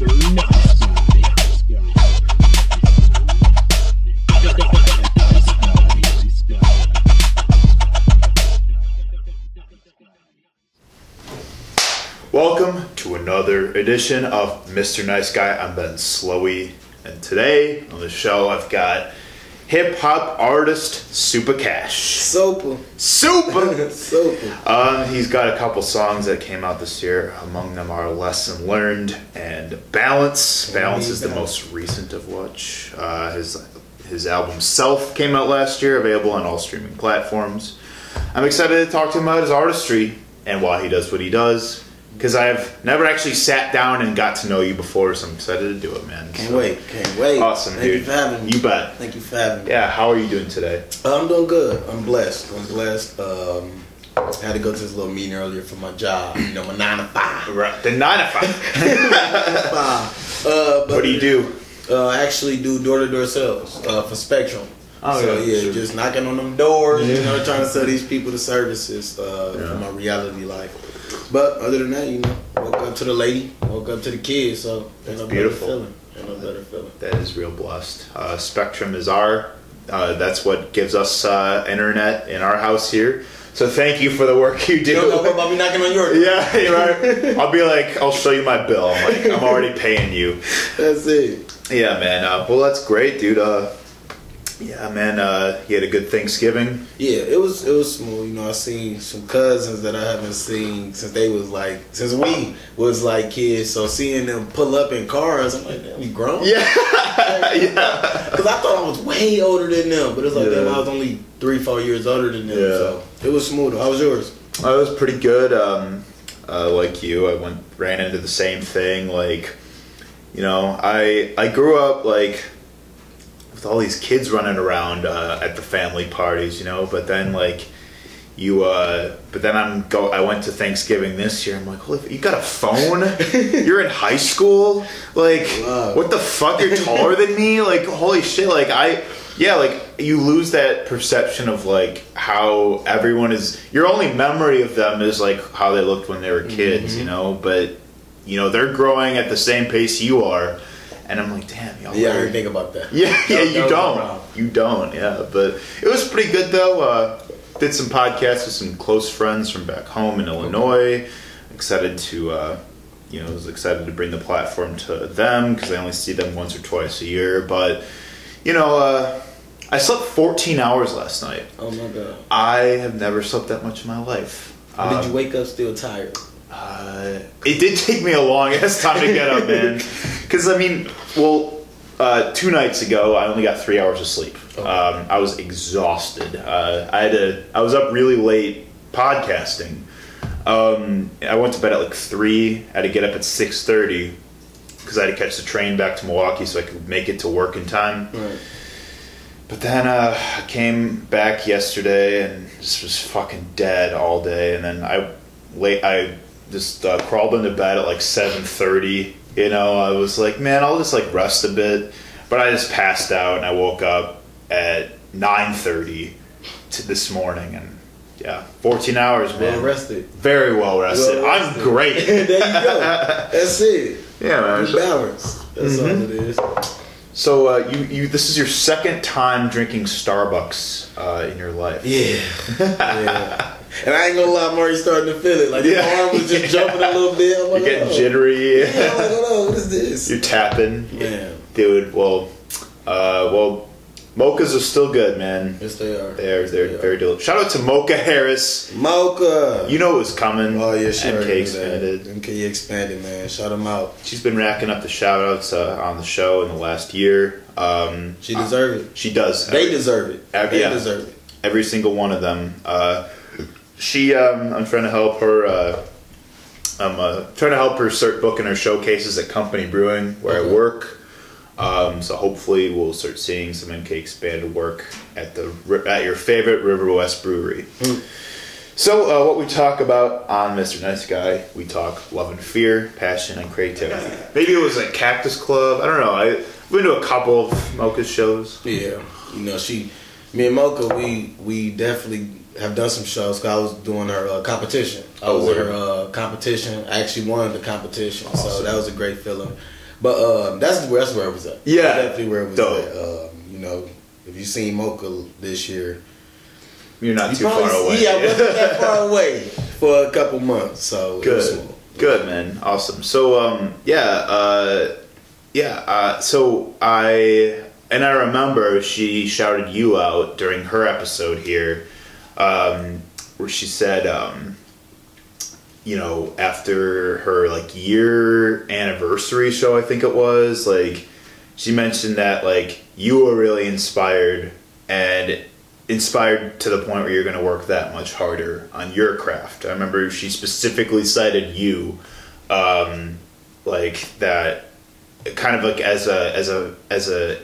Welcome to another edition of Mr. Nice Guy. I'm Ben Slowey, and today on the show I've got hip hop artist Super Cash. Super. Super. Super. Um, he's got a couple songs that came out this year. Among them are "Lesson Learned" and "Balance." Balance is the most recent of which. Uh, his his album "Self" came out last year, available on all streaming platforms. I'm excited to talk to him about his artistry and why he does what he does. Because I've never actually sat down and got to know you before, so I'm excited to do it, man. Can't So- wait. Can't wait. Awesome, Thank dude. you for having me. You bet. Thank you for having me. Yeah, how are you doing today? I'm doing good. I'm blessed. I'm blessed. Um, I had to go to this little meeting earlier for my job. You know, my nine to five. Right. The nine to five. five. Uh, but, what do you do? Uh, I actually do door to door sales uh, for Spectrum. Oh, so yeah, yeah, sure. just knocking on them doors, yeah. you know, trying to sell these people the services uh, Yeah. for my reality life. But other than that, you know, woke up to the lady, woke up to the kids, so no beautiful. feeling. No better feeling. That is real blessed. Uh, Spectrum is our. Uh, that's what gives us uh, internet in our house here. So thank you for the work you do. You don't know about me knocking on your door. yeah, you're right. I'll be like, I'll show you my bill. I'm like, I'm already paying you. That's it. Yeah, man. Uh, well, that's great, dude. Uh, yeah, man. Uh, you had a good Thanksgiving. Yeah, it was it was smooth. You know, I seen some cousins that I haven't seen since they was like since we was like kids. So seeing them pull up in cars, I'm like, damn, we grown. Yeah, yeah. Because I thought I was way older than them, but it's like Yeah. damn, I was only three, four years older than them. Yeah. So it was smooth. How was yours? I was pretty good. Um, uh, like you, I went ran into the same thing. Like, you know, I I grew up like with all these kids running around uh, at the family parties, you know. But then like you, uh, but then I'm go. I went to Thanksgiving this year. I'm like, holy, f- you got a phone? You're in high school? Like, what the fuck? You're taller than me? Like, holy shit! Like I. Yeah, like you lose that perception of like how everyone is. Your only memory of them is like how they looked when they were kids, you know. But you know they're growing at the same pace you are, and I'm like, damn, y'all. Yeah, I are- didn't think about that. yeah, yeah, you that was don't. wrong. You don't, yeah. But it was pretty good though. Uh, did some podcasts with some close friends from back home in Illinois. Excited to, uh, you know, was excited to bring the platform to them because I only see them once or twice a year. But you know, uh, I slept 14 hours last night. Oh my god. I have never slept that much in my life. Or did Um, you wake up still tired? Uh, it did take me a long ass time to get up, man. Because I mean, well, uh, two nights ago, I only got three hours of sleep. Okay. Um, I was exhausted. Uh, I had to. I was up really late podcasting. Um, I went to bed at like three. I had to get up at six thirty because I had to catch the train back to Milwaukee so I could make it to work in time. Right. But then uh, I came back yesterday and just was fucking dead all day. And then I late I just uh, crawled into bed at like seven thirty. You know, I was like, man, I'll just like rest a bit. But I just passed out and I woke up at nine thirty to this morning and yeah, fourteen hours, man. Well rested. Very well rested. Well I'm great. there you go. That's it. yeah, man. You balance. That's all Mhm. it is. So uh, you you this is your second time drinking Starbucks uh, in your life. Yeah. yeah. And I ain't gonna lie, I'm already starting to feel it. Like Yeah. the arm was just jumping a little bit. I'm like, You're getting oh. jittery. Yeah, I'm like, on, what is this? You're tapping. Man. Dude, well, uh, well, mochas are still good, man. Yes, they are. They're they're They very delicious. Shout out to Mocha Harris. Mocha. You know it was coming. Oh yeah, sure. MK expanded. MK expanded, man. Shout them out. She's been racking up the shout outs uh, on the show in the last year. Um, She deserves it. she does. They deserve it. Uh, They yeah. deserve it. every single one of them. Uh, she, um, I'm trying to help her. Uh, I'm uh, trying to help her start booking her showcases at Company Brewing, where I work. Um, so hopefully we'll start seeing some MK expanded work at the at your favorite River West Brewery. Mm. So uh, what we talk about on Mr. Nice Guy, we talk love and fear, passion and creativity. Maybe it was like Cactus Club. I don't know. I, I've been to a couple of Mocha's shows. Yeah, you know she, me and Mocha, we we definitely have done some shows. 'cause I was doing her uh, competition. I Oh, was in her uh, competition. I actually won the competition, so that was a great feeling. But um, that's where that's where it was at. Yeah. That's definitely where it was Dope. at. Um, you know, if you seen Mocha this year, You're not you too far away. Yeah, I wasn't that far away for a couple months. So it was Good. Good man. Awesome. So um yeah, uh yeah, uh so I and I remember she shouted you out during her episode here, um, where she said, um, you know, after her like year anniversary show, I think it was, like she mentioned that like you were really inspired and inspired to the point where you're going to work that much harder on your craft. I remember she specifically cited you, um, like that, kind of like as a as a as a,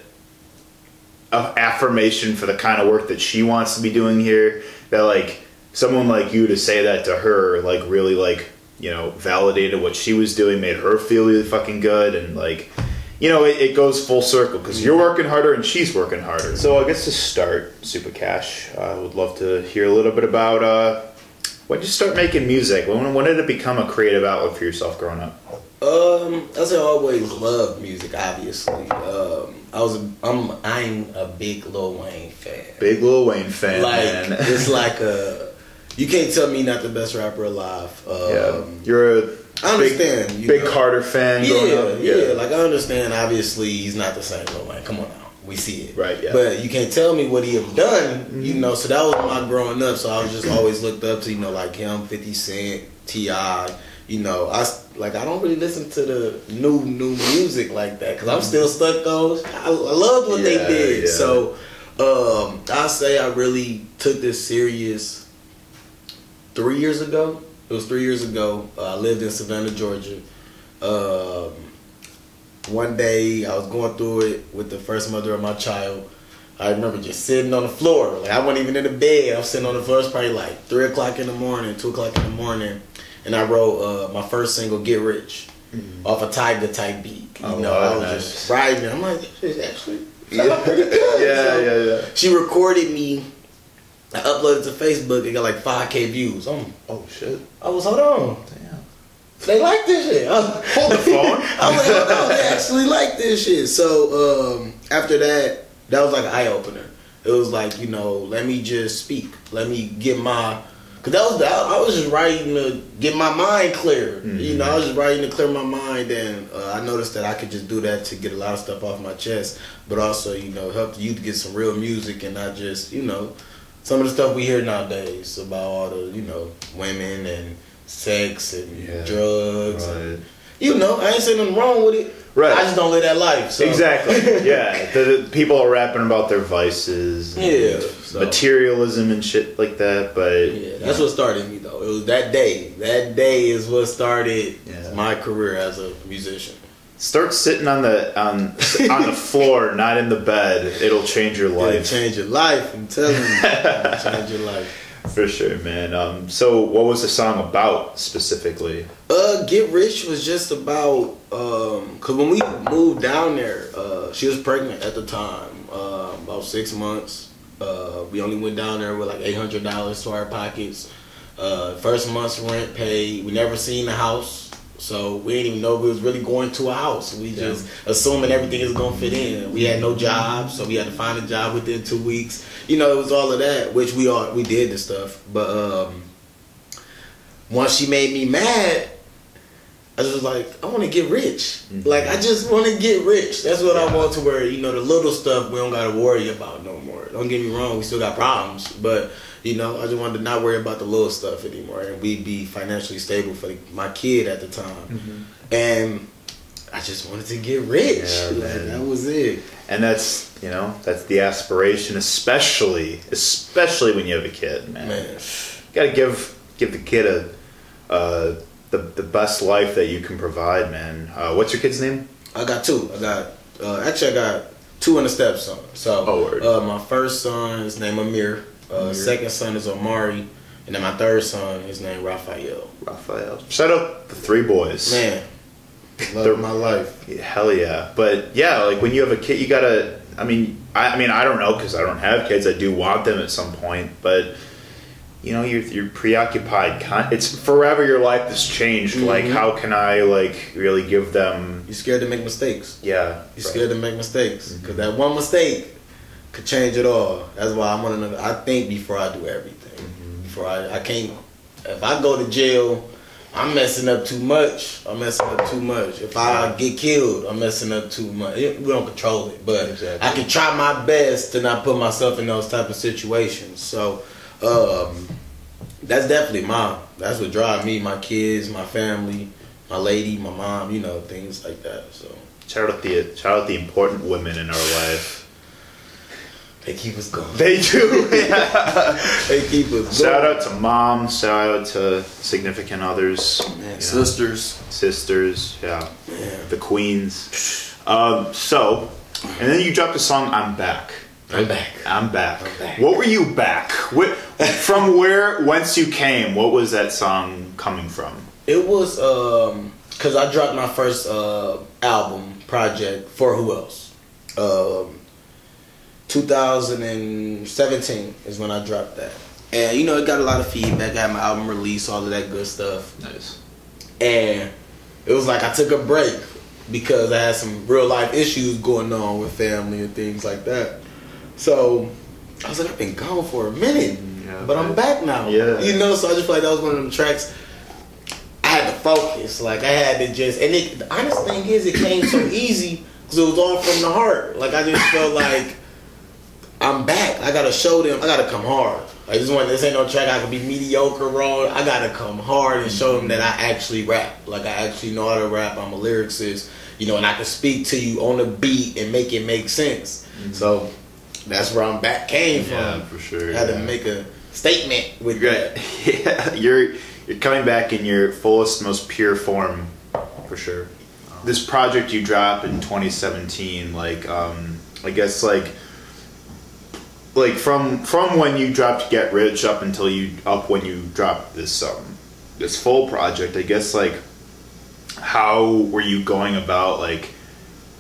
affirmation for the kind of work that she wants to be doing here. That like someone like you to say that to her, like really like you know validated what she was doing, made her feel really fucking good, and like you know, it, it goes full circle because you're working harder and she's working harder. So I guess to start, Super Cash, uh, I would love to hear a little bit about uh, when did you start making music? When, when did it become a creative outlet for yourself growing up? Um, as I always love music. Obviously, um, I was. A, I'm. I'm a big Lil Wayne fan. Big Lil Wayne fan, like it's like a. You can't tell me not the best rapper alive. Um, yeah, you're a I understand. big, you big. Carter fan. Yeah, growing up. yeah, Like I understand. Obviously, he's not the same Lil Wayne. Come on now, we see it. Right, yeah. But you can't tell me what he have done. You know. So that was my growing up. So I was just always looked up to you know like him, Fifty Cent, Ti. You know, I like I don't really listen to the new new music like that because I'm still stuck those. I, I loved what they did. yeah. So um, I say I really took this serious three years ago. It was three years ago. Uh, I lived in Savannah, Georgia. Um, one day I was going through it with the first mother of my child. I remember just sitting on the floor. Like I wasn't even in the bed. I was sitting on the floor. It was probably like three o'clock in the morning, two o'clock in the morning, and I wrote uh, my first single, "Get Rich," off a Tyga type beat. You Oh, know, wow, I was nice. just writing. I'm like, this is actually Yeah. pretty good. yeah, So- yeah, yeah. she recorded me. I uploaded to Facebook. It got like 5k views. I'm, Oh shit! I was hold on. Damn. They like this shit. Hold the phone. I was like, hold on. They actually like this shit. So um, after that, that was like an eye opener. It was like you know, let me just speak. Let me get my. Cause that was the, I was just writing to get my mind clear. You know, I was just writing to clear my mind, and uh, I noticed that I could just do that to get a lot of stuff off my chest, but also you know help you to get some real music and not just you know some of the stuff we hear nowadays about all the you know women and sex and Yeah. drugs. and- Right. You know, I ain't saying nothing wrong with it. Right. I just don't live that life. So. Exactly. Yeah. The, the people are rapping about their vices. Yeah, so- Materialism and shit like that, but Yeah, that's what started me though. It was that day. That day is what started Yeah. my career as a musician. Start sitting on the on on the floor, not in the bed. It'll change your life. It'll change your life. I'm telling you, it'll change your life. For sure, man. Um, so, what was the song about specifically? Uh, Get Rich was just about um, cause when we moved down there, uh, she was pregnant at the time, uh, about six months. Uh, we only went down there with like eight hundred dollars to our pockets. Uh, first month's rent paid. We never seen the house, so we didn't even know we was really going to a house. We just assuming everything is gonna fit in. We had no job, so we had to find a job within two weeks. You know, it was all of that, which we all we did the stuff, but um, once she made me mad, I was just like, I want to get rich. Like, I just want to get rich. That's what I want to where, you know, the little stuff we don't got to worry about no more. Don't get me wrong, we still got problems. But, you know, I just wanted to not worry about the little stuff anymore. And we'd be financially stable for my kid at the time. And I just wanted to get rich. Yeah, Like, that was it. And that's you know that's the aspiration, especially especially when you have a kid, man. Man. Got to give give the kid a uh, the the best life that you can provide, man. Uh, what's your kid's name? I got two. I got uh, actually I got two and a stepson. So Oh, word. uh, my first son is named Amir. Uh, Amir. Second son is Omari, and then my third son is named Raphael. Raphael. Shout out the three boys. Man, love They're- my life. Hell yeah. But yeah, like when you have a kid, you gotta. I mean, I, I mean, I don't know because I don't have kids. I do want them at some point, but you know you're you're preoccupied. Con- it's forever your life has changed. Like Mhm. how can I like really give them? You're scared to make mistakes. Yeah, You're scared to make mistakes because that one mistake could change it all. That's why I'm one of the. I think before I do everything. Before I, I can't. If I go to jail, I'm messing up too much. I'm messing up too much. If I get killed, I'm messing up too much. We don't control it, but Exactly. I can try my best to not put myself in those type of situations. So, um, that's definitely mine. That's what drives me, my kids, my family, my lady, my mom. You know, things like that. So. Shout out the shout out the important women in our life. They keep us going. They do. They keep us Shout going. out to mom. Shout out to significant others, you know, sisters. sisters. Yeah, Yeah. the queens. Um, so, and then you dropped the song "I'm Back." I'm back. I'm back. I'm back. What were you back? What, from where, whence you came? What was that song coming from? It was um because I dropped my first uh album project for who else? Um, 2017 is when I dropped that, and you know it got a lot of feedback. I had my album release, all of that good stuff. Nice. and it was like I took a break because I had some real life issues going on with family and things like that. So I was like, I've been gone for a minute, Yeah, but I'm back now. Yeah. you know. So I just feel like that was one of them tracks. I had to focus, like I had to just. And it, the honest thing is, it came so easy because it was all from the heart. Like I just felt like I'm back. I gotta show them. I gotta come hard. Like this one, this ain't no track I can be mediocre raw. I gotta come hard and show them that I actually rap. Like I actually know how to rap. I'm a lyricist, you know, and I can speak to you on the beat and make it make sense. So that's where I'm back came from. Yeah, for sure. I had yeah. to make a statement with that. Yeah, you're you're coming back in your fullest, most pure form, for sure. This project you dropped in 2017, like um, I guess like like from from when you dropped Get Rich up until you up when you dropped this um this full project, I guess like how were you going about like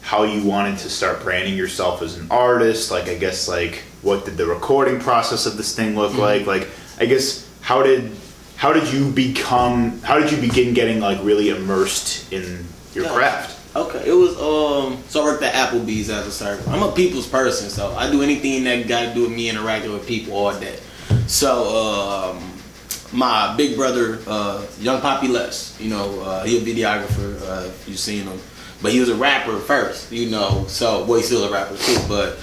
how you wanted to start branding yourself as an artist like i guess like what did the recording process of this thing look Mm-hmm. like like i guess how did how did you become how did you begin getting like really immersed in your Yeah. craft Okay, it was um. So I worked at Applebee's as a server. I'm a people's person, so I do anything that got to do with me interacting with people all day. So um, my big brother, uh, Young Poppy Les, you know, uh, he a videographer. Uh, if you've seen him, but he was a rapper first, you know. So well, he's still a rapper too, but.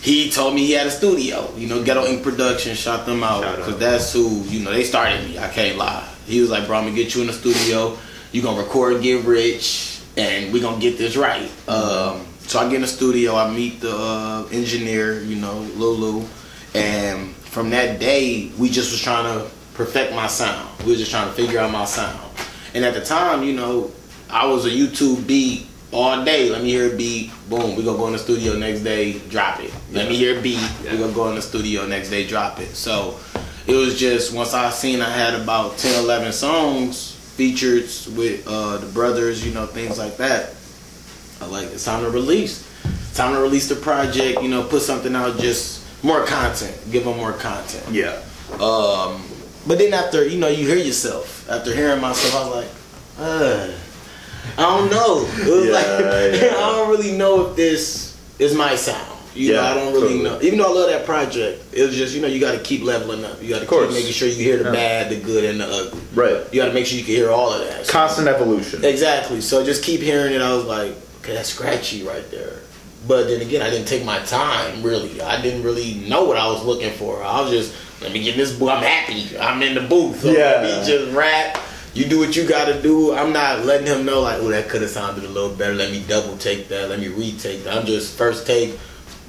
He told me he had a studio, you know, Ghetto Ink Production, shot them out. because that's who, you know, they started me. I can't lie. He was like, bro, I'm gonna get you in the studio. You gonna record, get rich, and we gonna get this right. Um, so I get in the studio. I meet the uh, engineer, you know, Lulu, and from that day, we just was trying to perfect my sound. We was just trying to figure out my sound. And at the time, you know, I was a YouTube beat all day. Let me hear a beat. Boom. We gonna go in the studio next day, drop it. Let me hear a beat. Yeah. We gonna go in the studio next day, drop it. So it was just once I seen I had about 10, 11 songs featured with uh, the brothers, you know, things like that. I like it's time to release. It's time to release the project. You know, put something out. Just more content. Give them more content. yeah Um, but then after you know you hear yourself. After hearing myself, I was like, uh, I don't know. It was Yeah, like yeah. I don't really know if this is my sound. You know, Yeah, I don't really totally. know. Even though I love that project, it was just you know you got to keep leveling up. You got to keep making sure you hear the Yeah. bad, the good, and the ugly. right You got to make sure you can hear all of that. So- constant evolution Exactly. So just keep hearing it. I was like, okay, that's scratchy right there. But then again, I didn't take my time really. I didn't really know what I was looking for. I was just let me get in this booth. I'm happy. I'm in the booth. So Yeah. Let me just rap. You do what you got to do. I'm not letting him know like, oh, that could have sounded a little better. Let me double take that. Let me retake that. I'm just first take.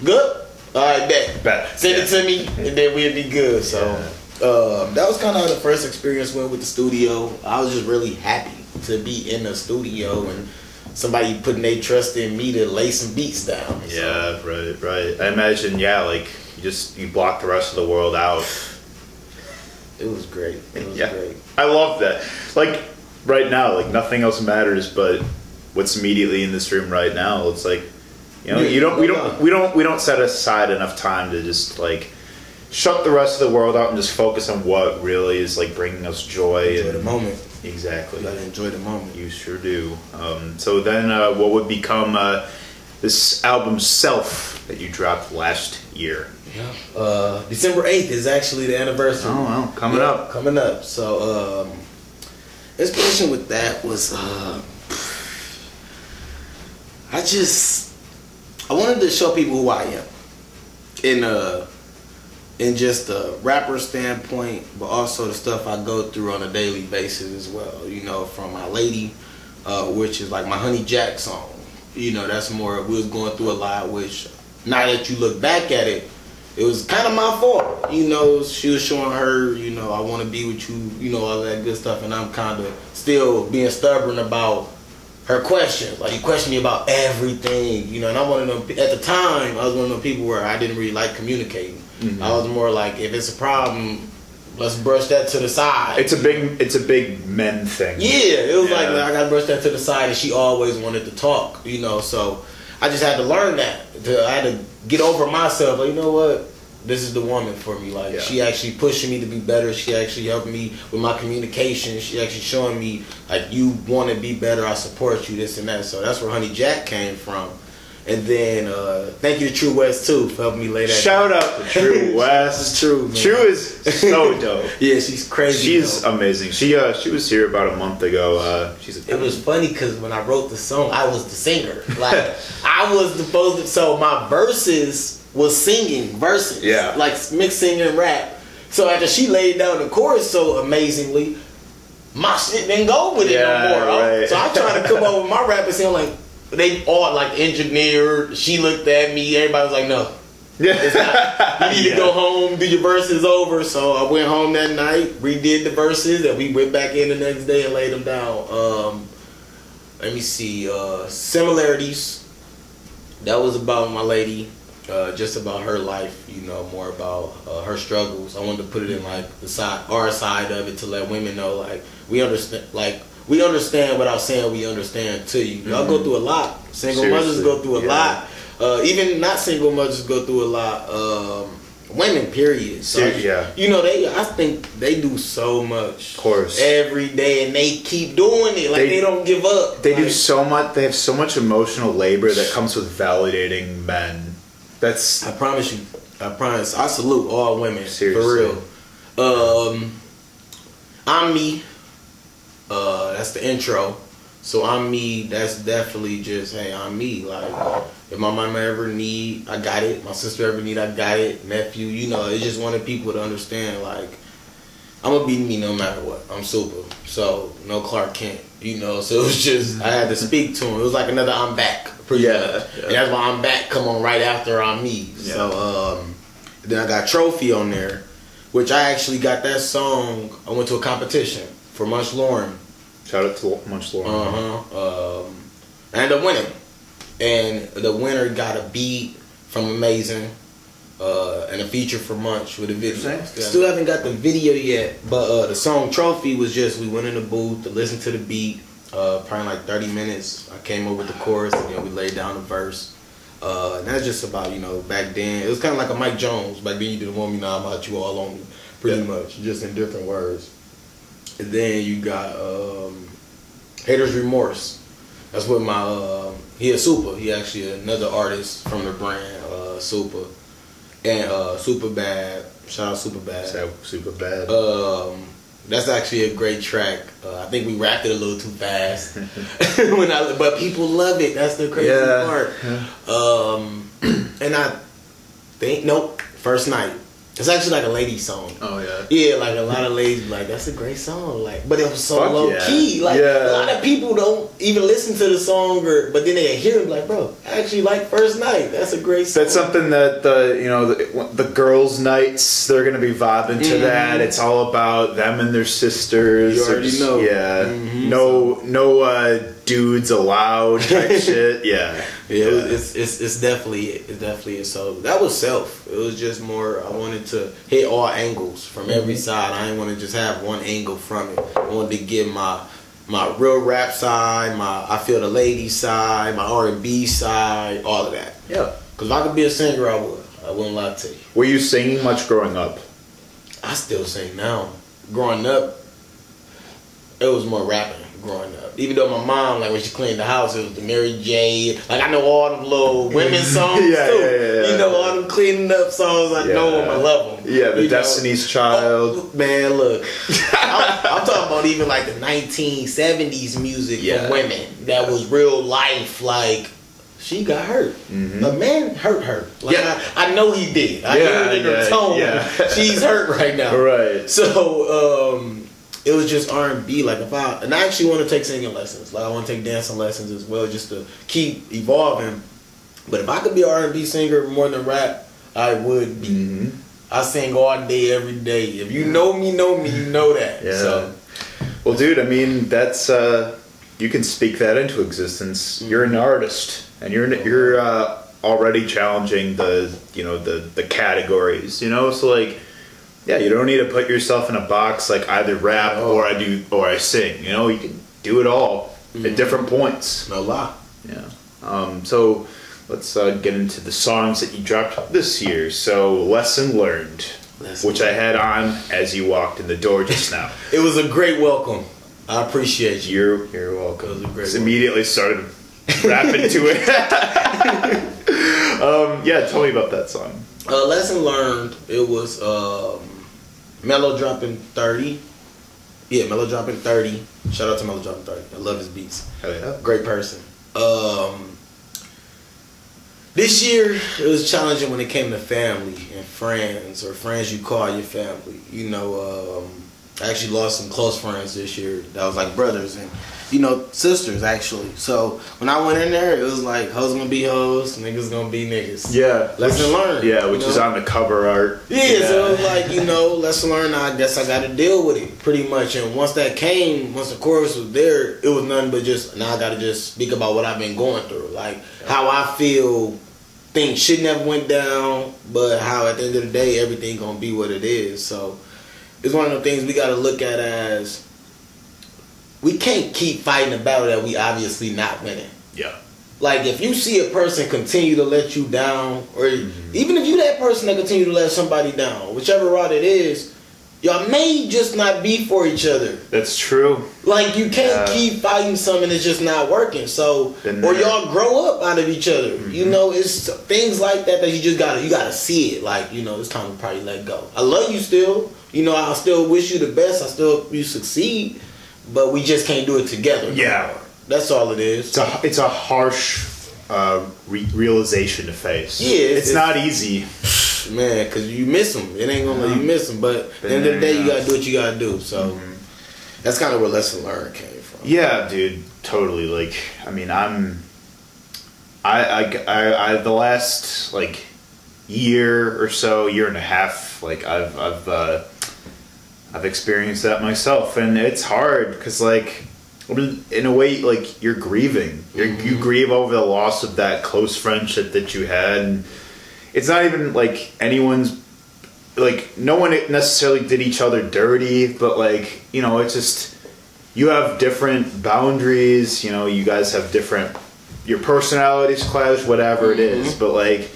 Good. All right, bet. Bet. Send Yeah. it to me, and then we'll be good. So. Um, that was kind of the first experience went with the studio. I was just really happy to be in the studio and somebody putting their trust in me to lay some beats down. So, yeah right right i imagine yeah like you just you block the rest of the world out it was great. It was yeah great. i love that like right now like nothing else matters but what's immediately in this room right now it's like you know Yeah, you don't we don't we don't we don't set aside enough time to just like shut the rest of the world out and just focus on what really is like bringing us joy. Enjoy and, the moment. Exactly. You gotta enjoy the moment. You sure do. Um, so then, uh, what would become uh, this album "Self" that you dropped last year? Yeah. Uh, December eighth is actually the anniversary. Oh, well, coming Yeah, up. Coming up. So, um, inspiration with that was, uh, I just, I wanted to show people who I am, in uh, in just a rapper standpoint, but also the stuff I go through on a daily basis as well. You know, from my lady, uh, which is like my Honey Jack song. You know, that's more we was going through a lot. Which now that you look back at it, it was kind of my fault. You know, she was showing her, you know, I want to be with you, you know, all that good stuff, and I'm kind of still being stubborn about her questions. Like you question me about everything, you know. And I wanted to. At the time, I was one of them people where I didn't really like communicating. Mm-hmm. I was more like, if it's a problem, let's brush that to the side. It's a big, it's a big men thing. Yeah, it was like Yeah. I got to brush that to the side, and she always wanted to talk, you know. So I just had to learn that. To, I had to get over myself. Like, you know what? This is the woman for me. Like, Yeah. she actually pushing me to be better. She actually helping me with my communication. She actually showing me like you want to be better. I support you. This and that. So that's where Honey Jack came from. And then uh, thank you to True West too for helping me lay that. Shout out to True West. It's true, man. True is so dope. yeah, she's crazy. She's though. amazing. She uh, she was here about a month ago. Uh, she's a It was funny because when I wrote the song, I was the singer. Like I was supposed to. So my verses was singing verses. Yeah. Like mixed singing and rap. So after she laid down the chorus so amazingly, my shit didn't go with it Yeah, no more. right. So I tried to come up with my rap and sound like they all like engineered. She looked at me. Everybody was like, no. yeah. You need to go home, do your verses over. So I went home that night, redid the verses, and we went back in the next day and laid them down. Um, let me see. Uh, similarities. That was about my lady, uh, just about her life. You know, more about uh, her struggles. I wanted to put it in like the side, our side of it, to let women know like we understand, like we understand without saying we understand to you. Y'all go through a lot. Single mothers go through a yeah. lot. Uh, even not single mothers go through a lot. Um, women, period. So, yeah. You know, they. I think they do so much. Of course. Every day, and they keep doing it. Like They- they, don't give up. They do so much. They have so much emotional labor that comes with validating men. That's I promise you. I promise. I salute all women Seriously. for real. Um, I'm me. Uh, that's the intro. So I'm me. That's definitely just hey, I'm me. Like if my mama ever need, I got it. My sister ever need, I got it. Nephew, you know, it's just wanting people to understand like I'm gonna be me no matter what. I'm super. So no Clark Kent. You know, so it was just I had to speak to him. It was like another I'm back. Pretty Yeah, much. yeah. And that's why I'm back. Come on, right after I'm me. Yeah. So um, then I got trophy on there, which I actually got that song. I went to a competition for Munch Lauren. shout out to Munch Lauren. Uh huh. Um, I ended up winning, and the winner got a beat from Amazing. Uh, and a feature for Munch with a video. Still haven't got the video yet, but uh, the song Trophy was just we went in the booth to listen to the beat. Uh, probably like 30 minutes. I came up with the chorus and then we laid down the verse. Uh, and that's just about you know back then. It was kind of like a Mike Jones. Back then you didn't want me, now I'm about you all on me, pretty Yeah. much, just in different words. And then you got um, Haters Remorse. That's what my um he a super. He actually another artist from the brand uh, Super and uh, Super Bad. Shout out Super Bad. Super bad. Um, that's actually a great track. Uh, I think we rapped it a little too fast, when I, but people love it. That's the crazy Yeah, part. Um, and I think nope. First night. It's actually like a lady song. oh yeah. Yeah, like a lot of ladies be like, that's a great song. Like, but it was so Fuck low yeah. key. Like Yeah. a lot of people don't even listen to the song, or but then they hear it like, bro, I actually like First Night. That's a great song. That's something that the you know the, the girls' nights they're gonna be vibing to Mhm. that. It's all about them and their sisters. You already just- know. Yeah. Mhm. No no uh, dudes allowed type shit. Yeah. Yeah, it was, it's, it's it's definitely it's definitely it. So that was self. It was just more. I wanted to hit all angles from mm-hmm. every side. I didn't want to just have one angle from it. I wanted to get my my real rap side, my I feel the lady side, my R and B side, all of that. Yeah. Cause if I could be a singer, I would. I wouldn't lie to you. Were you singing much growing up? I still sing now. Growing up, it was more rapping. Growing up, even though my mom, like when she cleaned the house, it was the Mary J. Like I know all them little women songs Yeah, too. yeah, yeah, yeah. You know all them cleaning up songs. I know them. I love them. Yeah, the You know? Destiny's Child. Oh, man, look, I'm, I'm talking about even like the 1970s music Yeah. from women that was real life. Like she got hurt. the man hurt her. Like Mm-hmm. Yeah. I, I know he did. I Yeah, hear it in her tone. yeah. She's hurt right now. Right. So um, it was just R and B. Like if I and I actually want to take singing lessons. Like I want to take dancing lessons as well, just to keep evolving. But if I could be an R and B singer more than rap, I would be. Mm-hmm. I sing all day, every day. If you know me, know me, you know that. Yeah. So Well, dude, I mean, that's uh, you can speak that into existence. You're an artist, and you're you're uh, already challenging the you know the the categories. You know, so like, yeah, you don't need to put yourself in a box like either rap Oh. or I do or I sing. You know, you can do it all at different points. no lie. Yeah. Um, so let's uh, get into the songs that you dropped this year. So, lesson learned, Lesson which I had on as you walked in the door just now. It was a great welcome. I appreciate you. You're you're welcome. It was a great Just one. immediately started rapping to it. um, yeah, tell me about that song. Uh, lesson learned. It was um, Mellow dropping thirty. Yeah, Mellow dropping thirty. Shout out to Mellow dropping thirty. I love his beats. Hell yeah. Great person. Um, this year it was challenging when it came to family and friends or friends you call your family. You know, um, I actually lost some close friends this year that was like brothers and you know sisters actually. So when I went in there, it was like hoes gonna be hoes, niggas gonna be niggas. Yeah, Lesson which- learned, Yeah, you which is on the cover art. Yeah, so it was like, you know, lesson learned, I guess I got to deal with it pretty much. And once that came, once the chorus was there, it was nothing but just, now I got to just speak about what I've been going through. Like, how I feel things shouldn't have went down, but how at the end of the day, everything to be what it is. So it's one of the things we got to look at as we can't keep fighting a battle that we obviously not winning. yeah, Like if you see a person continue to let you down, or mm-hmm. even if you that person that continue to let somebody down, whichever route it is, y'all may just not be for each other. that's true. Like you can't Yeah. keep fighting something that's just not working. So or y'all grow up out of each other. You mm-hmm. know, it's things like that that you just gotta you gotta see it. Like you know, it's time to probably let go. I love you still. You know, I still wish you the best. I still hope you succeed, but we just can't do it together. Yeah. that's all it is. It's a it's a harsh uh, re- realization to face. Yeah, it's- it's, not easy. Man, because you miss them. It ain't gonna let you miss them. But at the end of the day, you gotta do what you gotta do. So that's kind of where lesson learned came from. Yeah, dude, totally. Like, I mean, I'm, I, I, I, I the last like year or so, year and a half, like I've, I've, uh, I've experienced that myself, and it's hard because, like, in a way, like you're grieving. You're, You mm-hmm. grieve over the loss of that close friendship that you had. And it's not even like anyone's like no one necessarily did each other dirty, but like you know, it's just you have different boundaries. You know, you guys have different your personalities clash, whatever it is. Mm-hmm. But like,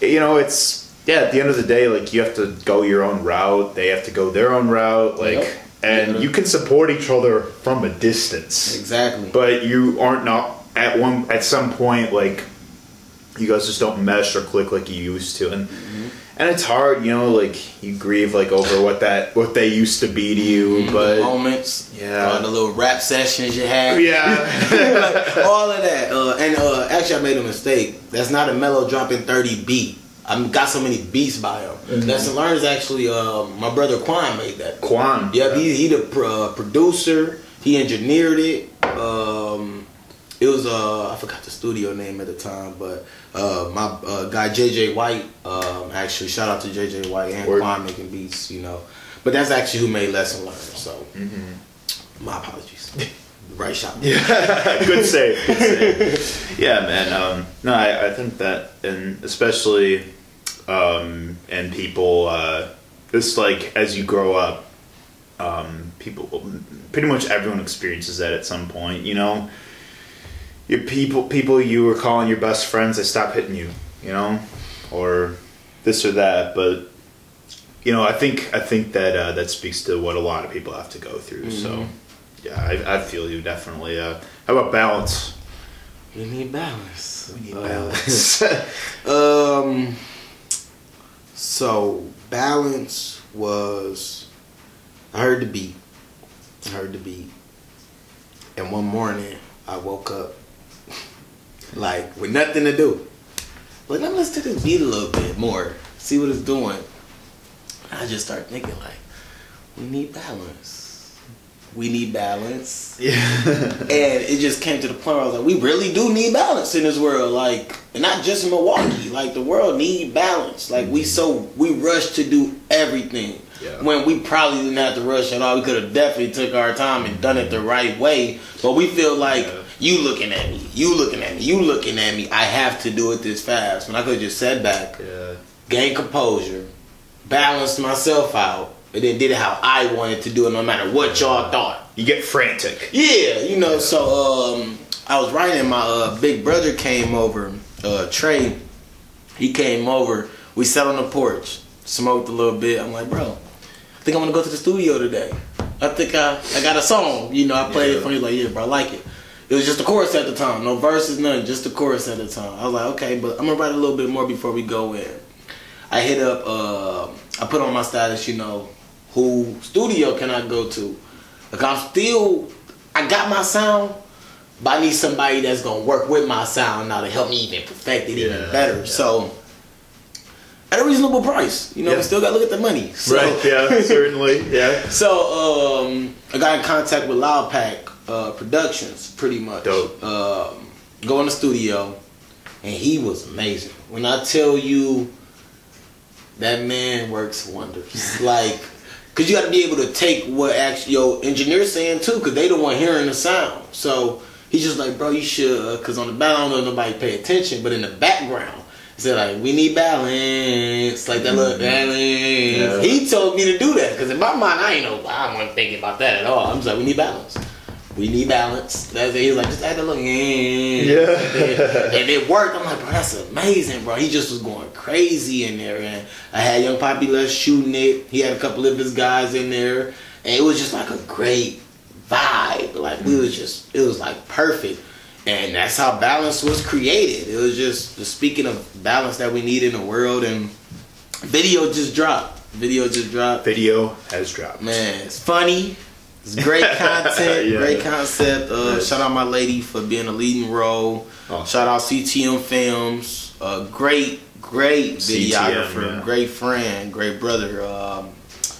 you know, it's yeah. At the end of the day, like you have to go your own route. They have to go their own route. Like, Yep. and Yeah. you can support each other from a distance Exactly. but you aren't not at one at some point like you guys just don't mesh or click like you used to and and it's hard you know like you grieve like over what that what they used to be to you the but moments, Yeah. uh, the little rap sessions you had, yeah like, all of that. Uh, and uh, actually, I made a mistake. That's not a mellow dropping thirty beat. I got so many beats by him. Mm-hmm. Lesson learned is actually uh, my brother Quan made that. Quan Yep, he he the pro- uh, producer. He engineered it. Um, it was uh I forgot the studio name at the time, but uh my uh, guy JJ White um actually shout out to JJ White and Word. Quan making beats, you know. But that's actually who made Lesson Learned. So Mm-hmm. my apologies. right shot. good save. Good save. yeah, man. Um, no, I, I think that, and especially, um, and people, uh, just like as you grow up, um, people, pretty much everyone experiences that at some point. You know, your people, people you were calling your best friends, they stop hitting you. You know, or this or that, but you know, I think I think that uh, that speaks to what a lot of people have to go through. So, Mm-hmm. yeah, I, I feel you definitely. Uh, how about balance? We need balance. We need Uh, balance. Um. So balance was. I heard the beat. I heard the beat. And one morning I woke up like with nothing to do. But let me listen to this beat a little bit more. See what it's doing. I just start thinking like, we need balance. We need balance. yeah. And it just came to the point where I was like, we really do need balance in this world. Like, and not just in Milwaukee. Like, the world need balance. Like, we mm-hmm. so we rush to do everything. Yeah. When we probably didn't have to rush at all. We could have definitely took our time and done it the right way. But we feel like Yeah. you looking at me, you looking at me, you looking at me. I have to do it this fast. When I could just sit back, yeah. gained composure, balance myself out, and then did it how I wanted to do it, no matter what y'all thought. You get frantic. Yeah, you know, so um I was writing my uh big brother came over, uh Trey, he came over, we sat on the porch, smoked a little bit. I'm like, bro, I think I'm gonna go to the studio today. I think I, I got a song, you know, I played it for him. He's like, yeah, bro, I like it. It was just the chorus at the time, no verses, nothing, just the chorus at the time. I was like, okay, but I'm gonna write a little bit more before we go in. I hit up, uh, I put on my status, you know, who studio can I go to? Like I'm still, I got my sound, but I need somebody that's gonna work with my sound now to help me even perfect it even better. yeah. So at a reasonable price, you know, Yeah. we still gotta look at the money. So, Right. Yeah. Certainly. Yeah. So um, I got in contact with Loud Pack uh, Productions, pretty much. Dope. Um, go in the studio, and he was amazing. When I tell you, that man works wonders. like, cause you got to be able to take what actually your engineer's saying too, cause they the one hearing the sound. So he's just like, bro, you should, cause on the back, I don't know nobody pay attention, but in the background. he Said like we need balance, like that little mm-hmm. balance. Yeah. He told me to do that because in my mind I ain't know I wasn't thinking about that at all. I'm just like we need balance. We need balance. That's it. He's like just add that little Yeah. and it worked. I'm like, bro, that's amazing, bro. He just was going crazy in there, and I had Young Poppy Les shooting it. He had a couple of his guys in there, and it was just like a great vibe. Like we was just, it was like perfect, and that's how balance was created. It was just the speaking of balance that we need in the world, and video just dropped. Video just dropped. Video has dropped. Man, it's funny. It's great content, Yeah. great concept. Uh, Yes. Shout out my lady for being a leading role. Oh. Shout out CTM Films. Uh, great, great CTM, videographer, yeah. great friend, great brother. Um,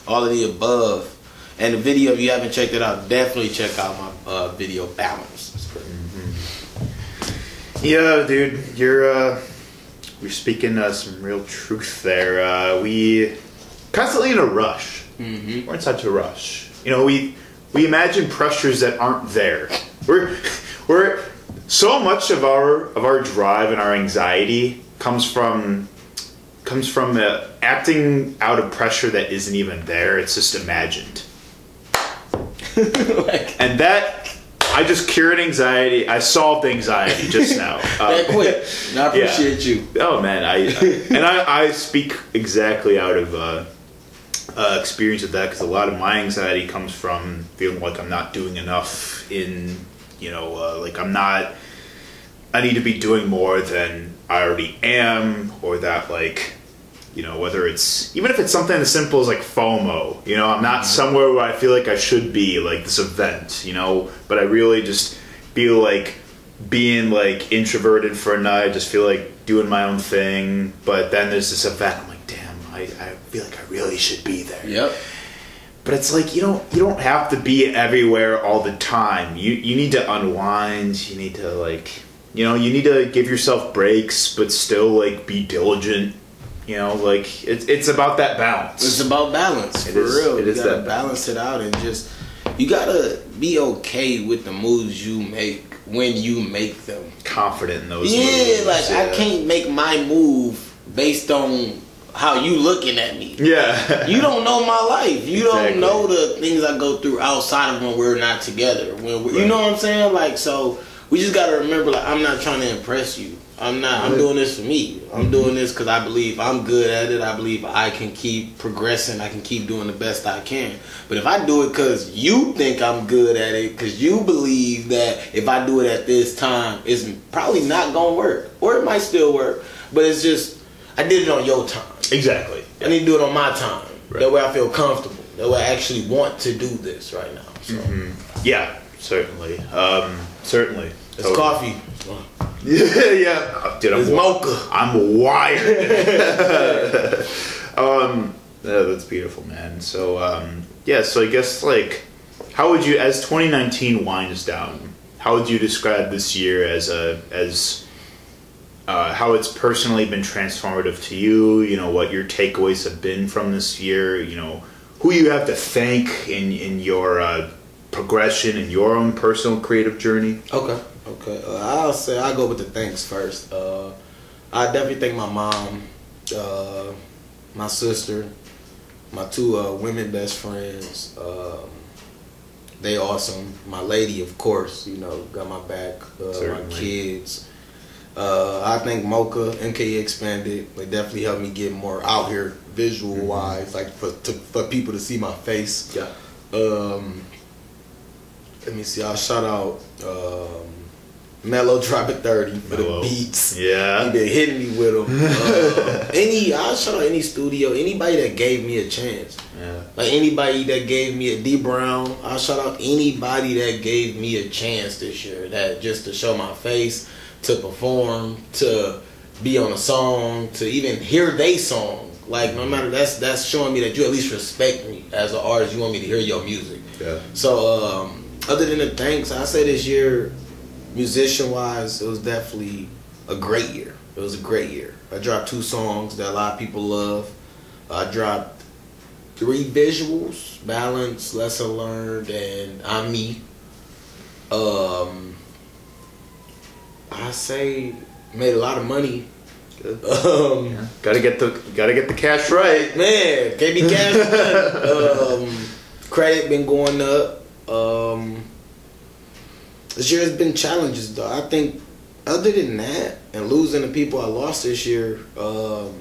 all of the above. And the video, if you haven't checked it out, definitely check out my uh, video balance. Great. Yeah, dude, you're uh, you're speaking uh, some real truth there. Uh, we constantly in a rush. Mhm. We're in such a rush. You know, we we imagine pressures that aren't there. We're we're so much of our of our drive and our anxiety comes from comes from uh, acting out of pressure that isn't even there. It's just imagined. like, And that I just cured anxiety. I solved anxiety just now. Uh, that quick. I appreciate you. Oh man, I, I and I, I speak exactly out of uh, uh, experience with that because a lot of my anxiety comes from feeling like I'm not doing enough in you know uh, like I'm not. I need to be doing more than I already am, or that like you know whether it's even if it's something as simple as like FOMO. You know, I'm not somewhere where I feel like I should be, like this event. You know, but I really just feel like being like introverted for a night, just feel like doing my own thing. But then there's this event. I'm like, damn, I, I feel like I really should be there. Yep. But it's like you don't you don't have to be everywhere all the time. You you need to unwind. You need to like you know you need to give yourself breaks, but still like be diligent. You know, like it's it's about that balance. It's about balance It for is- real. it you is gotta that balance it out and just you gotta be okay with the moves you make when you make them. Confident in those. Moves. Yeah, moves, like I can't make my move based on how you looking at me. Yeah. You don't know my life. You Exactly. don't know the things I go through outside of when we're not together. When we're, you know what I'm saying? Like so, we just gotta remember, like, I'm not trying to impress you. I'm not. I'm doing this for me. I'm mm-hmm. doing this because I believe I'm good at it. I believe I can keep progressing. I can keep doing the best I can. But if I do it because you think I'm good at it, because you believe that if I do it at this time, it's probably not gonna work, or it might still work. But it's just I did it on your time. Exactly. I need to do it on my time. Right. That way I feel comfortable. That way I actually want to do this right now. So Yeah, certainly. Um, certainly. it's Totally. coffee. Yeah, yeah. Dude, I'm It's mocha. I'm wired. um, yeah, that's beautiful, man. So, um, yeah. So I guess like, how would you, as 2019 winds down, how would you describe this year as a as uh, how it's personally been transformative to you? You know what your takeaways have been from this year. You know who you have to thank in in your uh, progression in your own personal creative journey. Okay. Okay. Uh, I'll say I'll go with the thanks first. Uh, I definitely thank my mom, uh, my sister, my two uh, women best friends. Um, they awesome. My lady, of course, you know, got my back. Uh, my kids. Uh, I think Mocha, MKE Expanded, they definitely helped me get more out here visual wise, like for to, for people to see my face. Yeah. Um, let me see. I'll shout out um, Mellow Drop It Thirty for Mellow. the beats. Yeah, He been hitting me with them. Uh, any, I'll shout out any studio, anybody that gave me a chance. Yeah. Like anybody that gave me a D Brown, I'll shout out anybody that gave me a chance this year. That just to show my face, to perform, to be on a song, to even hear they song. Like no matter that's that's showing me that you at least respect me as an artist. You want me to hear your music. Yeah. So um, other than the thanks, I say this year, musician wise, it was definitely a great year. It was a great year. I dropped two songs that a lot of people love. I dropped three visuals: Balance, Lesson Learned, and I'm Me. Um, I say made a lot of money. Good. Um, Got to get the got to get the cash right. Man, KB Cash. um, credit been going up. Um, this year has been challenges though. I think other than that and losing the people I lost this year, um,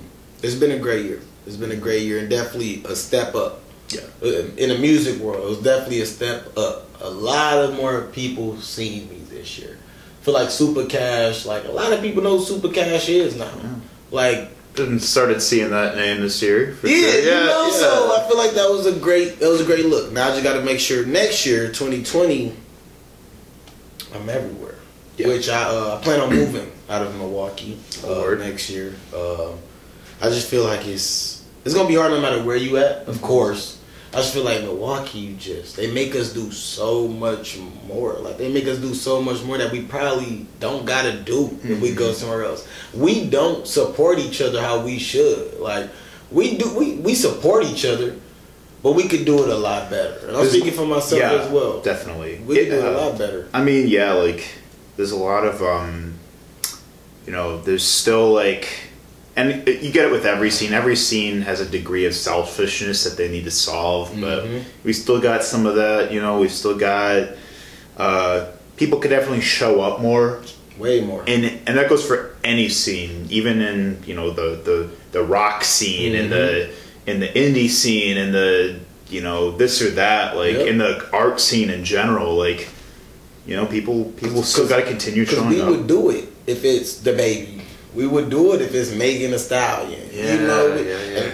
it's been a great year. It's been a great year and definitely a step up. Yeah. Uh, In the music world, it was definitely a step up. A lot of more people seeing me this year. Feel like Super Cash, like a lot of people know who Super Cash is now. Like And started seeing that name this year. for yeah, sure. you know, yeah. so I feel like that was a great that was a great look. Now I just got to make sure next year, 2020, I'm everywhere. Yeah. Which I uh, I plan on moving out of Milwaukee uh, next year. Uh, I just feel like it's it's gonna be hard no matter where you at, of course. I just feel like Milwaukee, you just they make us do so much more. Like they make us do so much more that we probably don't gotta do if we go somewhere else. We don't support each other how we should. Like we do, we we support each other, but we could do it a lot better. And I'm speaking for myself yeah, as well. Definitely. We could do it a uh, lot better. I mean, yeah, like there's a lot of um, you know, there's still like, and you get it with every scene. Every scene has a degree of selfishness that they need to solve, but Mhm. we still got some of that. You know, we've still got uh, people could definitely show up more Way more. and and that goes for any scene, even in you know the the the rock scene and the in the indie scene and the you know this or that, like Yep. in the art scene in general, like you know people people still got to continue Because showing we up. We would do it if it's the baby. We would do it if it's Megan Thee Stallion. Yeah, you know, yeah, yeah.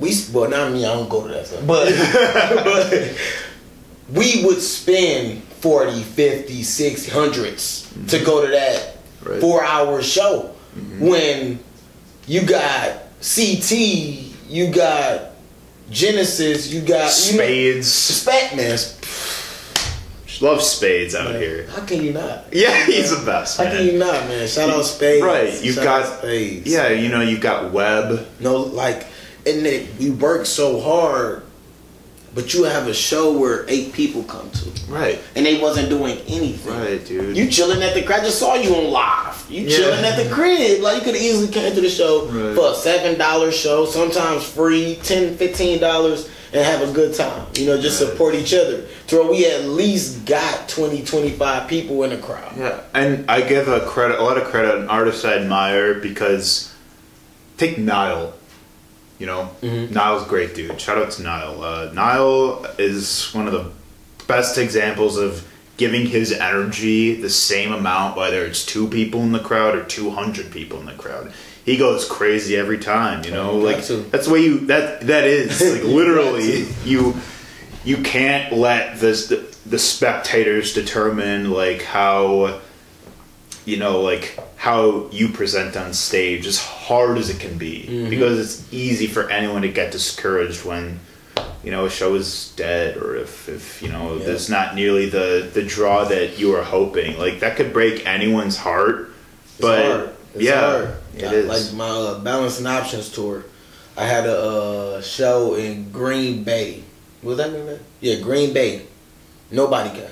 we well not me. I don't go to that stuff, but but we would spend 40, 50, 60, hundreds mm-hmm. to go to that Right. four hour show mm-hmm. when you got CT, you got Genesis, you got you know, Spades, Spat man. Love Spades out here. How can you not? Yeah, he's the best. How can you not, man? Shout out Spades. Right, you've Shout got- Spades. Yeah, you know you've got Webb. No, like, and then we work so hard, but you have a show where eight people come to, Right, and they wasn't doing anything. right, dude. You chilling at the crib. I just saw you on live. You Yeah. chilling at the crib. Like you could easily came to the show Right. for a seven dollar show, sometimes free, ten, fifteen dollars. And have a good time. You know, just Right. support each other. To where we at least got 20, 25 people in the crowd. Yeah, and I give a credit, a lot of credit, an artist I admire because take Nile. You know, Mhm. Nile's a great dude. Shout out to Nile. Uh, Nile is one of the best examples of giving his energy the same amount, whether it's two people in the crowd or two hundred people in the crowd. He goes crazy every time. You know, You like to. that's the way you that that is like literally you you can't let this the, the spectators determine like how you know like how you present on stage as hard as it can be Mhm. because it's easy for anyone to get discouraged when you know a show is dead or if if you know Yeah. there's not nearly the the draw that you were hoping like that could break anyone's heart It's but hard. It's yeah hard. it Like- is Like my uh, Balancing Options tour, I had a uh, show in Green Bay. Was that name? Yeah, Green Bay. Nobody came.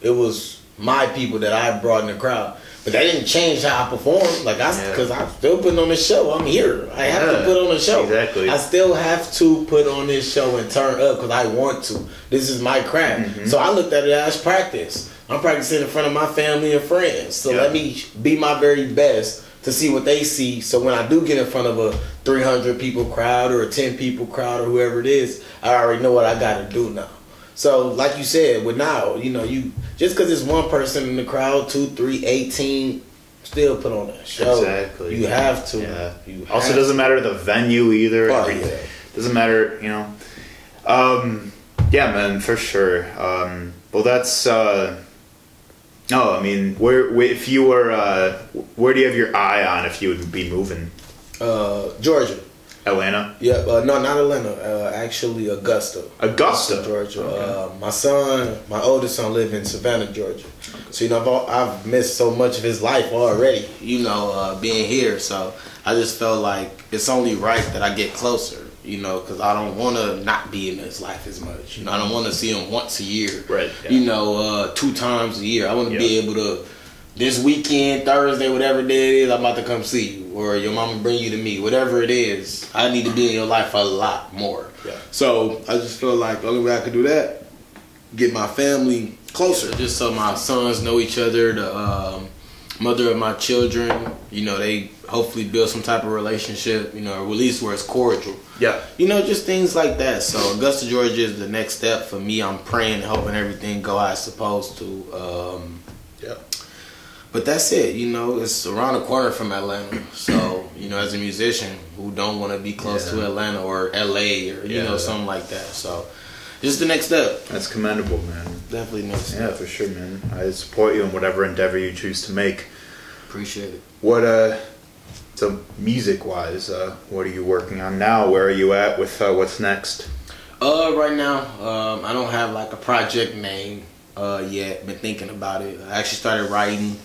It was my people that I brought in the crowd. But that didn't change how I performed. Like I, Yeah. because I'm still putting on the show. I'm here. I have Yeah, to put on a show. exactly. I still have to put on this show and turn up because I want to. This is my craft. Mhm. So I looked at it as practice. I'm practicing in front of my family and friends. So Yeah. let me be my very best to see what they see. So when I do get in front of a 300 people crowd or a 10 people crowd or whoever it is, I already know what I got to do now. So like you said, with now, you know, you just because it's one person in the crowd, two, three, 18, still put on that show. Exactly. You have to. Yeah. You also doesn't matter the venue either Oh, yeah. doesn't matter you know um yeah man for sure um well that's uh no i mean where, where if you were uh where do you have your eye on if you would be moving Uh, Georgia. atlanta Yeah, uh, no, not Atlanta. Uh, actually, Augusta. Augusta? Georgia. Okay. Uh, my son, my oldest son, live in Savannah, Georgia. So you know, I've, al- I've missed so much of his life already. You know, uh, being here. So I just felt like it's only right that I get closer. You know, because I don't want to not be in his life as much. You know, I don't want to see him once a year. Right, yeah. You know, uh, two times a year. I want to be able to. This weekend, Thursday, whatever day it is, I'm about to come see you, or your mama bring you to me, whatever it is. I need to be in your life a lot more. Yeah. So I just feel like the only way I could do that, get my family closer, just so my sons know each other. The um, mother of my children, you know, they hopefully build some type of relationship, you know, or at least where it's cordial. yeah You know, just things like that. So Augusta, Georgia is the next step for me. I'm praying, hoping everything go as supposed to. Um, yeah but that's it. You know, it's around the corner from Atlanta. So you know, as a musician who don't want to be close to Atlanta or L.A. or you know something like that. So just the next step. that's commendable man Definitely next step. yeah for sure man i support you in whatever endeavor you choose to make Appreciate it. what uh so music wise uh what are you working on now where are you at with uh, what's next Uh, right now, um, I don't have like a project name uh yet. Been thinking about it. I actually started writing.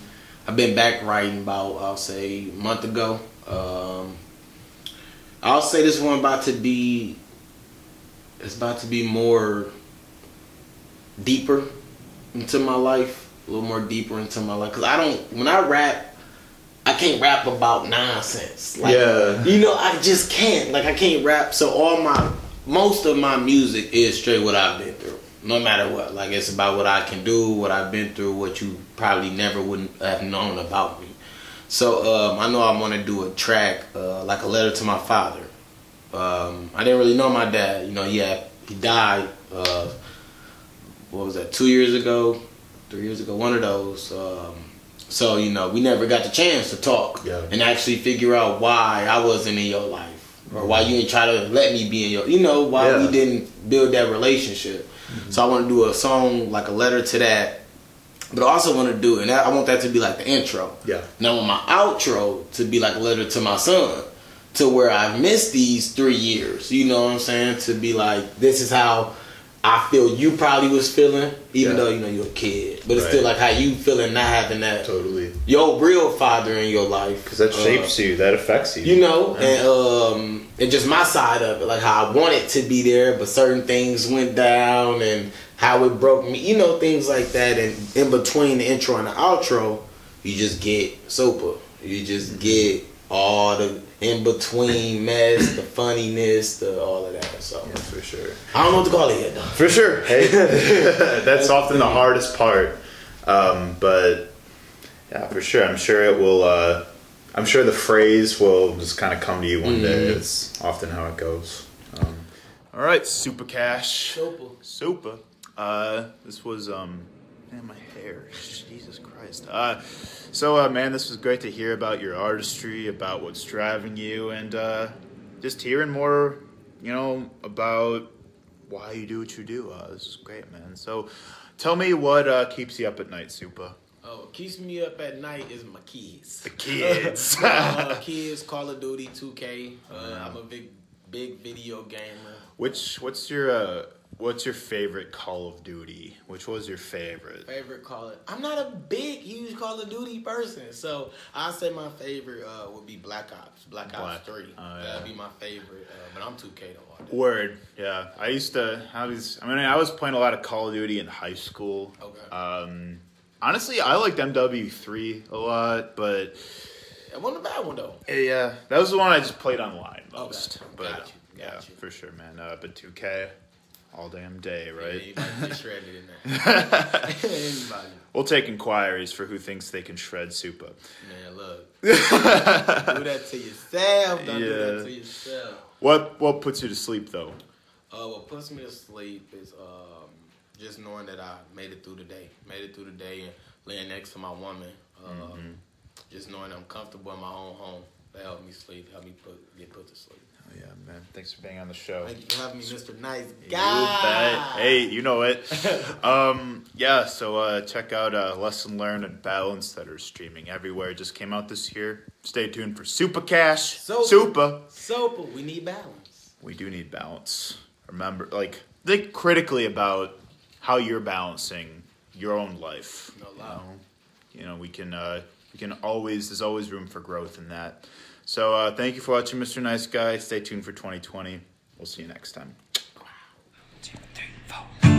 I've been back writing about I'll say a month ago. Um, I'll say this one about to be. It's about to be more deeper into my life, a little more deeper into my life. Cause I don't when I rap, I can't rap about nonsense. Like, Yeah. you know, I just can't. Like I can't rap. So all my most of my music is straight what I've been through. No matter what. Like it's about what I can do, what I've been through, what you probably never wouldn't have known about me. So um, I know I want to do a track uh, like a letter to my father. Um, I didn't really know my dad. You know, yeah, he died. Uh, what was that? Two years ago, three years ago, one of those. Um, so you know, we never got the chance to talk Yeah. and actually figure out why I wasn't in your life or why you didn't try to let me be in your. You know, why Yeah. we didn't build that relationship. So I want to do a song like a letter to that. But I also want to do, and I want that to be like the intro. yeah And I want my outro to be like a letter to my son, to where I've missed these three years. You know what I'm saying? To be like, this is how I feel you probably was feeling, even Yeah. though you know you're a kid. But it's Right. still like how you feeling not having that totally your real father in your life. because that Uh, shapes you that affects you you know, Yeah. and um, and just my side of it, like how I wanted to be there, but certain things went down, and how it broke me, you know, things like that. And in between the intro and the outro, you just get super. You just get all the in between mess, the funniness, the all of that. So Yeah, for sure. I don't know what to call it yet though. For sure. Hey, that's often the hardest part. Um, but yeah, for sure. I'm sure it will. Uh, I'm sure the phrase will just kind of come to you one day. It's often how it goes. Um, all right, super cash. Super. Super. Uh, this was um, man, my hair. Jesus Christ. Uh, so uh, man, this was great to hear about your artistry, about what's driving you, and uh, just hearing more, you know, about why you do what you do. Uh, this is great, man. So, tell me what uh, keeps you up at night, Super. Oh, what keeps me up at night is my kids. The kids. uh, kids, Call of Duty, 2K. Uh, I'm a big, big video gamer. Which what's your uh, what's your favorite Call of Duty? Which was your favorite? Favorite Call of I'm not a big, huge Call of Duty person, so I say my favorite uh, would be Black Ops. Black Ops 3. oh, That'd be my favorite, uh, but I'm 2K though. all day. Word, yeah. I used to. I was. I mean, I was playing a lot of Call of Duty in high school. Okay. Um, honestly, I liked MW3 a lot, but It wasn't a bad one though. yeah, that was the one I just played online most. Okay. But Got you, yeah, for sure, man. Uh, but 2K, all damn day, right? you might shredded in there. We'll take inquiries for who thinks they can shred Supa. Man, look. do that to yourself. Don't do that to yourself. What what puts you to sleep though? Uh, what puts me to sleep is um, just knowing that I made it through the day. Made it through the day and laying next to my woman. Um, Just knowing I'm comfortable in my own home. That helped me sleep. Helped me put get put to sleep. Yeah, man. Thanks for being on the show. Thank you for having me, Mr. Nice You Guy. bet. Hey, you know it. um, yeah, so uh, check out uh, Lesson Learned and Balance that are streaming everywhere. It just came out this year. Stay tuned for Super Cash. Super. Super. Sopa, we need balance. We do need balance. Remember, like, think critically about how you're balancing your own life. No you know? You know, we can uh, we can always there's always room for growth in that. So uh, thank you for watching, Mr. Nice Guy. Stay tuned for 2020. We'll see you next time. four.